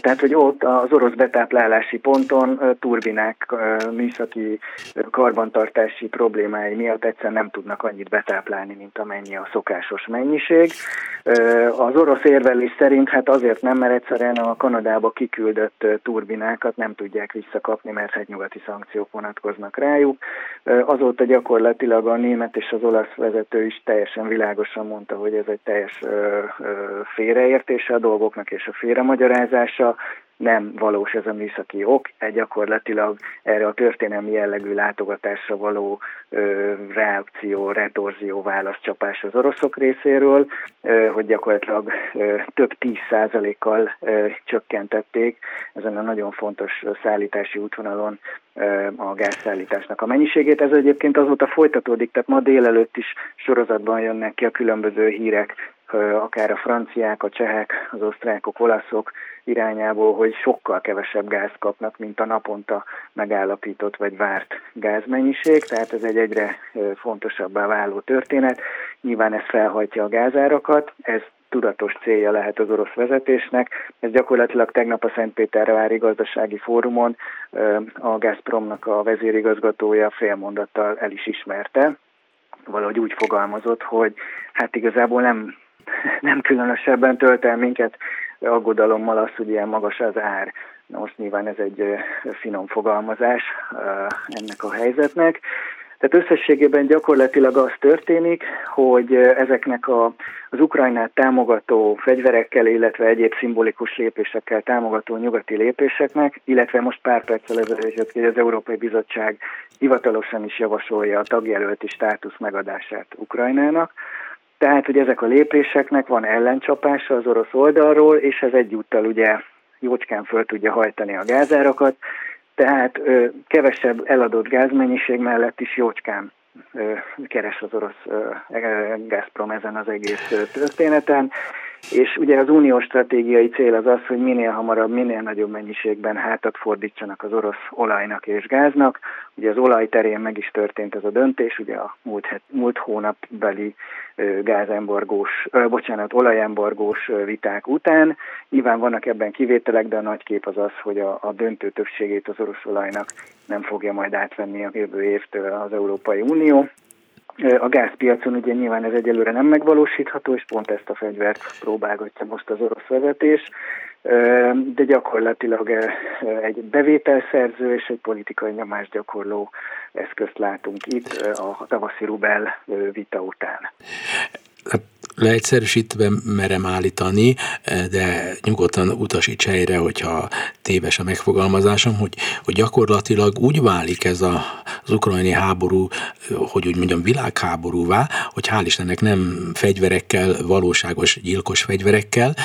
Speaker 5: tehát, hogy ott az orosz betáplálási ponton turbinák műszaki karbantartási problémái miatt egyszer nem tudnak annyit betáplálni, mint amennyi a szokásos mennyiség. Az orosz érvelés szerint hát azért nem, mert egyszerűen a Kanadába kiküldött turbinákat nem tudják visszakapni, mert hát nyugati szankciók vonatkoznak rájuk. Azóta gyakorlatilag a német és az olasz vezető is teljesen világosan mondta, hogy ez egy teljes félreértése a dolgoknak és a félremagyarázása, alkalmazása nem valós ez a műszaki ok, egy gyakorlatilag erre a történelmi jellegű látogatásra való ö, reakció, retorzió, válaszcsapás az oroszok részéről, ö, hogy gyakorlatilag ö, több tíz százalékkal csökkentették ezen a nagyon fontos szállítási útvonalon ö, a gázszállításnak a mennyiségét. Ez egyébként azóta folytatódik, tehát ma délelőtt is sorozatban jönnek ki a különböző hírek akár a franciák, a csehek, az osztrákok, olaszok irányából, hogy sokkal kevesebb gáz kapnak, mint a naponta megállapított vagy várt gázmennyiség, tehát ez egy egyre fontosabbá váló történet. Nyilván ez felhajtja a gázárakat, ez tudatos célja lehet az orosz vezetésnek. Ez gyakorlatilag tegnap a Szentpétervári gazdasági fórumon a Gazpromnak a vezérigazgatója félmondattal el is ismerte, valahogy úgy fogalmazott, hogy hát igazából nem nem különösebben tölt el minket aggodalommal az, hogy ilyen magas az ár. Na most nyilván ez egy finom fogalmazás ennek a helyzetnek. Tehát összességében gyakorlatilag az történik, hogy ezeknek a, az Ukrajnát támogató fegyverekkel, illetve egyéb szimbolikus lépésekkel támogató nyugati lépéseknek, illetve most pár perccel ezelőtt hogy az Európai Bizottság hivatalosan is javasolja a tagjelölti státusz megadását Ukrajnának, tehát, hogy ezek a lépéseknek van ellencsapása az orosz oldalról, és ez egyúttal ugye jócskán föl tudja hajtani a gázárakat, tehát ö, kevesebb eladott gázmennyiség mellett is jócskán ö, keres az orosz ö, Gazprom ezen az egész történeten, és ugye az uniós stratégiai cél az az, hogy minél hamarabb, minél nagyobb mennyiségben hátat fordítsanak az orosz olajnak és gáznak. Ugye az olaj terén meg is történt ez a döntés, ugye a múlt, het, múlt hónapbeli gázembargós, bocsánat, olajembargós viták után. Nyilván vannak ebben kivételek, de a nagy kép az az, hogy a, a döntő többségét az orosz olajnak nem fogja majd átvenni a jövő évtől az Európai Unió. A gázpiacon ugye nyilván ez egyelőre nem megvalósítható, és pont ezt a fegyvert próbálgatja most az orosz vezetés, de gyakorlatilag egy bevételszerző és egy politikai nyomásgyakorló eszközt látunk itt a tavaszi Rubel vita után.
Speaker 2: Hát leegyszerűsítve merem állítani, de nyugodtan utasíts helyre, hogyha téves a megfogalmazásom, hogy, hogy gyakorlatilag úgy válik ez a, az ukrajnai háború, hogy úgy mondjam világháborúvá, hogy hál' Istennek nem fegyverekkel, valóságos gyilkos fegyverekkel,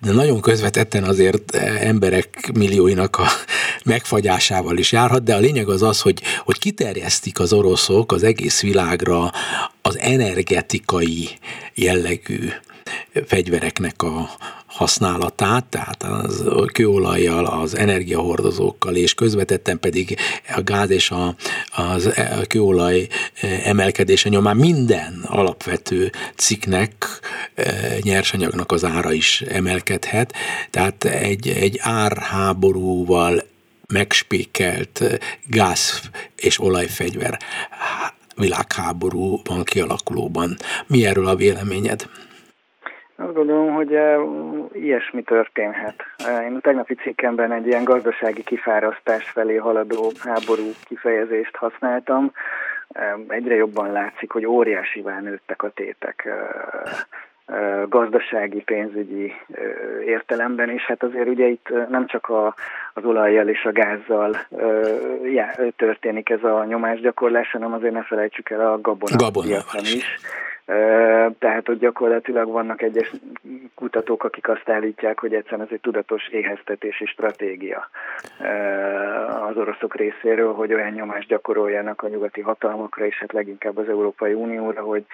Speaker 2: de nagyon közvetetten azért emberek millióinak a megfagyásával is járhat, de a lényeg az az, hogy, hogy kiterjesztik az oroszok az egész világra az energetikai jellegű fegyvereknek a használatát, tehát az kőolajjal, az energiahordozókkal, és közvetetten pedig a gáz és a, az, a kőolaj emelkedése nyomán minden alapvető cikknek, nyersanyagnak az ára is emelkedhet, tehát egy, egy árháborúval megspékelt gáz és olajfegyver világháborúban kialakulóban. Mi erről a véleményed?
Speaker 5: Azt gondolom, hogy ilyesmi történhet. Én a tegnapi cikkemben egy ilyen gazdasági kifárasztás felé haladó háború kifejezést használtam. Egyre jobban látszik, hogy óriásivá nőttek a tétek gazdasági, pénzügyi értelemben, és hát azért ugye itt nem csak a, az olajjal és a gázzal já, történik ez a nyomásgyakorlás, hanem azért ne felejtsük el a gabona, gabona is. Tehát ott gyakorlatilag vannak egyes kutatók, akik azt állítják, hogy egyszerűen ez egy tudatos éheztetési stratégia az oroszok részéről, hogy olyan nyomást gyakoroljanak a nyugati hatalmakra, és hát leginkább az Európai Unióra, hogy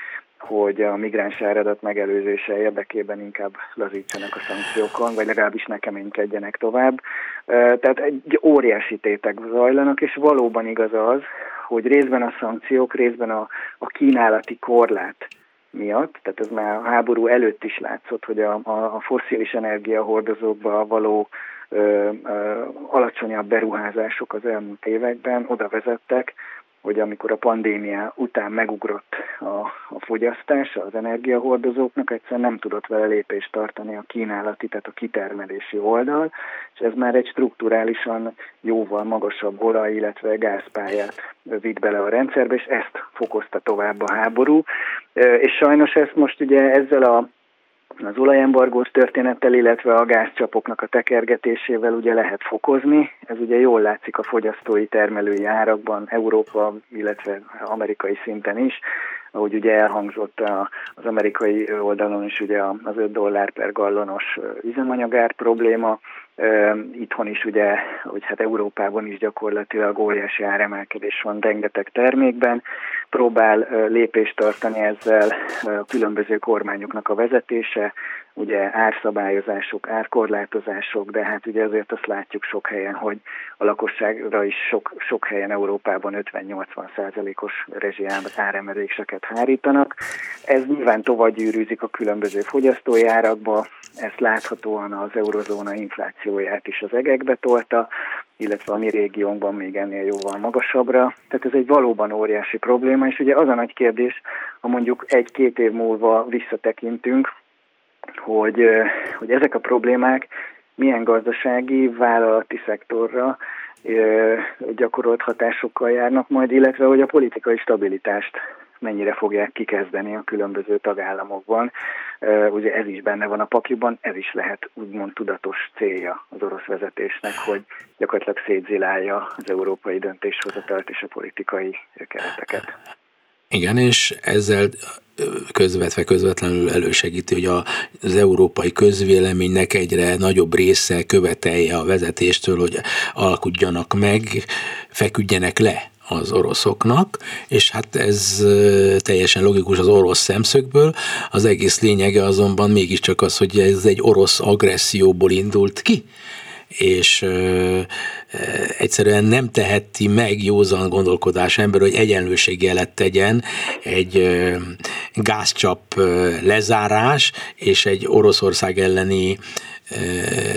Speaker 5: hogy a migráns áradat megelőzése érdekében inkább lazítsanak a szankciókon, vagy legalábbis ne keménykedjenek tovább. Tehát egy óriási tétek zajlanak, és valóban igaz az, hogy részben a szankciók, részben a, a kínálati korlát miatt, tehát ez már a háború előtt is látszott, hogy a, a, a fosszilis energiahordozókba való ö, ö, alacsonyabb beruházások az elmúlt években oda vezettek, hogy amikor a pandémia után megugrott a, a fogyasztás az energiahordozóknak, egyszerűen nem tudott vele lépést tartani a kínálati, tehát a kitermelési oldal, és ez már egy strukturálisan jóval magasabb olaj, illetve gázpályát vitt bele a rendszerbe, és ezt fokozta tovább a háború. És sajnos ezt most ugye ezzel a az olajembargós történettel, illetve a gázcsapoknak a tekergetésével ugye lehet fokozni. Ez ugye jól látszik a fogyasztói termelői árakban, Európa, illetve amerikai szinten is ahogy ugye elhangzott az amerikai oldalon is ugye az 5 dollár per gallonos üzemanyagár probléma, itthon is ugye, hogy hát Európában is gyakorlatilag óriási áremelkedés van rengeteg termékben, próbál lépést tartani ezzel a különböző kormányoknak a vezetése, ugye árszabályozások, árkorlátozások, de hát ugye azért azt látjuk sok helyen, hogy a lakosságra is sok, sok helyen Európában 50-80 százalékos rezsi áremeléseket hárítanak. Ez nyilván tovább gyűrűzik a különböző fogyasztói árakba, ezt láthatóan az eurozóna inflációját is az egekbe tolta, illetve a mi régiónkban még ennél jóval magasabbra. Tehát ez egy valóban óriási probléma, és ugye az a nagy kérdés, ha mondjuk egy-két év múlva visszatekintünk, hogy, hogy ezek a problémák milyen gazdasági, vállalati szektorra gyakorolt hatásokkal járnak majd, illetve hogy a politikai stabilitást mennyire fogják kikezdeni a különböző tagállamokban. Ugye ez is benne van a pakliban, ez is lehet úgymond tudatos célja az orosz vezetésnek, hogy gyakorlatilag szétzilálja az európai döntéshozatalt és a politikai kereteket.
Speaker 2: Igen, és ezzel közvetve közvetlenül elősegíti, hogy az európai közvéleménynek egyre nagyobb része követelje a vezetéstől, hogy alkudjanak meg, feküdjenek le az oroszoknak, és hát ez teljesen logikus az orosz szemszögből. Az egész lényege azonban mégiscsak az, hogy ez egy orosz agresszióból indult ki, és egyszerűen nem teheti meg józan gondolkodás ember, hogy egyenlőségjelet tegyen egy gázcsap lezárás és egy Oroszország elleni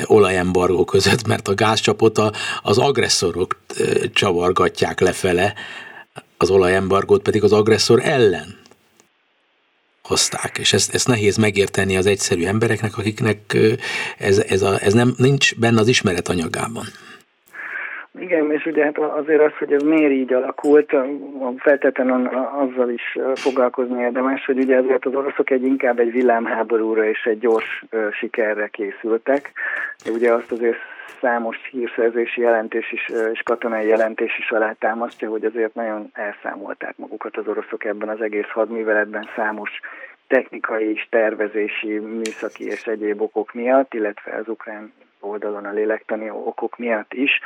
Speaker 2: olajembargó között, mert a gázcsapot a, az agresszorok csavargatják lefele, az olajembargót pedig az agresszor ellen hozták, és ezt, ezt nehéz megérteni az egyszerű embereknek, akiknek ez, ez, a, ez nem, nincs benne az ismeret anyagában.
Speaker 5: Igen, és ugye hát azért az, hogy ez miért így alakult, feltétlenül azzal is foglalkozni érdemes, hogy ugye ezért az oroszok egy inkább egy villámháborúra és egy gyors sikerre készültek. Ugye azt azért számos hírszerzési jelentés is, és katonai jelentés is alátámasztja, hogy azért nagyon elszámolták magukat az oroszok ebben az egész hadműveletben számos technikai és tervezési, műszaki és egyéb okok miatt, illetve az ukrán oldalon a lélektani okok miatt is.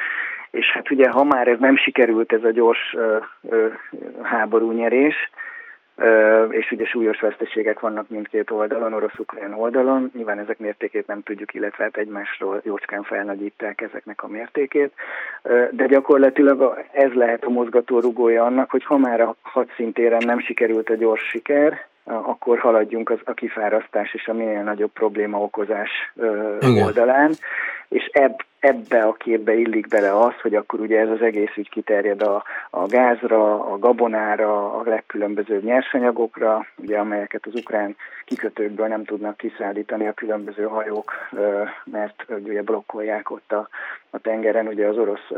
Speaker 5: És hát ugye, ha már ez nem sikerült, ez a gyors ö, ö, háborúnyerés, és ugye súlyos veszteségek vannak mindkét oldalon, orosz-ukrán oldalon. Nyilván ezek mértékét nem tudjuk, illetve hát egymásról jócskán felnagyítják ezeknek a mértékét, de gyakorlatilag ez lehet a mozgatórugója annak, hogy ha már a hadszintéren nem sikerült a gyors siker, akkor haladjunk az, a kifárasztás és a minél nagyobb probléma okozás Igen. oldalán, és ebb ebbe a képbe illik bele az, hogy akkor ugye ez az egész ügy kiterjed a, a gázra, a gabonára, a legkülönbözőbb nyersanyagokra, ugye amelyeket az ukrán kikötőkből nem tudnak kiszállítani a különböző hajók, mert ugye blokkolják ott a, a tengeren ugye az orosz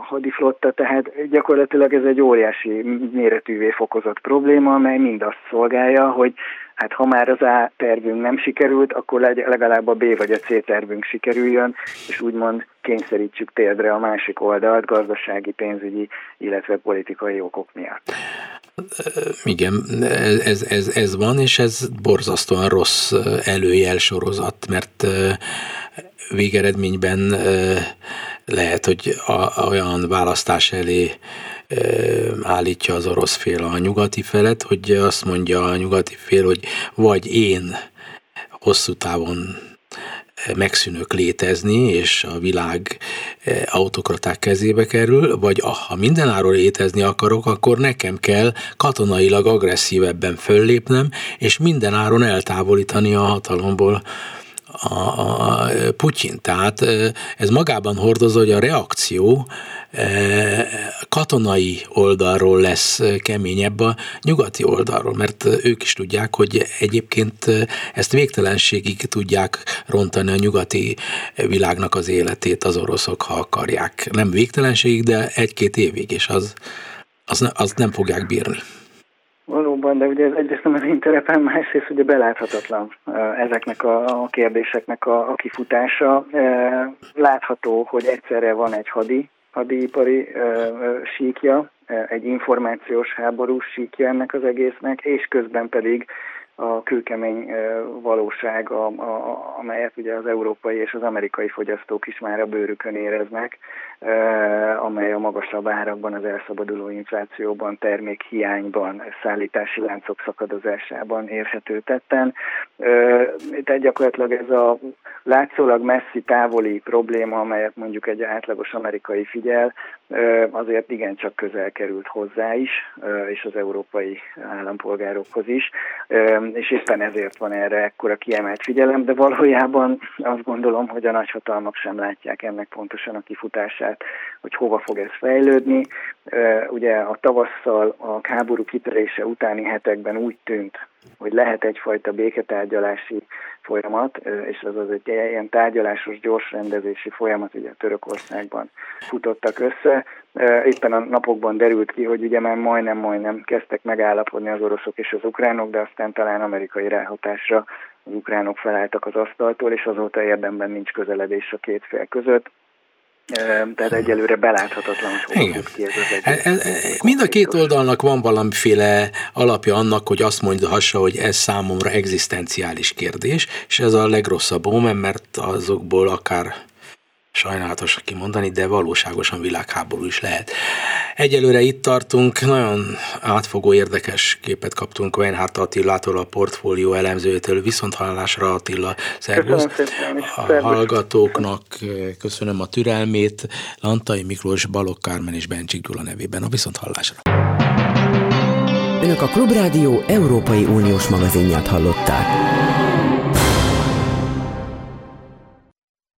Speaker 5: hadiflotta, tehát gyakorlatilag ez egy óriási méretűvé fokozott probléma, amely mind azt szolgálja, hogy hát ha már az A tervünk nem sikerült, akkor legalább a B vagy a C tervünk sikerüljön, és úgymond kényszerítsük térdre a másik oldalt gazdasági, pénzügyi, illetve politikai okok miatt.
Speaker 2: Igen, ez, ez, ez van, és ez borzasztóan rossz előjel sorozat, mert végeredményben lehet, hogy a, olyan választás elé állítja az orosz fél a nyugati felet, hogy azt mondja a nyugati fél, hogy vagy én hosszú távon megszűnök létezni, és a világ autokraták kezébe kerül, vagy ha mindenáról létezni akarok, akkor nekem kell katonailag agresszívebben föllépnem, és mindenáron eltávolítani a hatalomból a, a Putyin. Tehát ez magában hordozza, hogy a reakció katonai oldalról lesz keményebb a nyugati oldalról, mert ők is tudják, hogy egyébként ezt végtelenségig tudják rontani a nyugati világnak az életét az oroszok, ha akarják. Nem végtelenségig, de egy-két évig, és az, az, az nem fogják bírni.
Speaker 5: Valóban, de ugye ez egyrészt nem az én terepen, másrészt ugye beláthatatlan ezeknek a kérdéseknek a, a kifutása. Látható, hogy egyszerre van egy hadi, hadipari síkja, egy információs háborús síkja ennek az egésznek, és közben pedig a kőkemény valóság, amelyet ugye az európai és az amerikai fogyasztók is már a bőrükön éreznek, amely a magasabb árakban, az elszabaduló inflációban, termékhiányban, szállítási láncok szakadozásában érhető tetten. Tehát gyakorlatilag ez a látszólag messzi, távoli probléma, amelyet mondjuk egy átlagos amerikai figyel, azért igencsak közel került hozzá is, és az európai állampolgárokhoz is, és éppen ezért van erre ekkora kiemelt figyelem, de valójában azt gondolom, hogy a nagyhatalmak sem látják ennek pontosan a kifutását, hogy hova fog ez fejlődni. Ugye a tavasszal a háború kitörése utáni hetekben úgy tűnt, hogy lehet egyfajta béketárgyalási folyamat, és az az egy ilyen tárgyalásos, gyors rendezési folyamat, ugye Törökországban futottak össze. Éppen a napokban derült ki, hogy ugye már majdnem-majdnem kezdtek megállapodni az oroszok és az ukránok, de aztán talán amerikai ráhatásra az ukránok felálltak az asztaltól, és azóta érdemben nincs közeledés a két fél között tehát egyelőre beláthatatlan, hogy hol ki ez az egész. E, e,
Speaker 2: e, mind a két oldalnak van valamiféle alapja annak, hogy azt mondhassa, hogy ez számomra egzisztenciális kérdés, és ez a legrosszabb omen, mert azokból akár sajnálatos kimondani, de valóságosan világháború is lehet. Egyelőre itt tartunk, nagyon átfogó, érdekes képet kaptunk Weinhardt Attilától, a portfólió elemzőjétől, viszont hallásra Attila, szervusz. A hallgatóknak eh, köszönöm a türelmét, Lantai Miklós, Balok Kármen és Bencsik Gyula nevében a viszont hallásra.
Speaker 1: Önök a Klubrádió Európai Uniós magazinját hallották.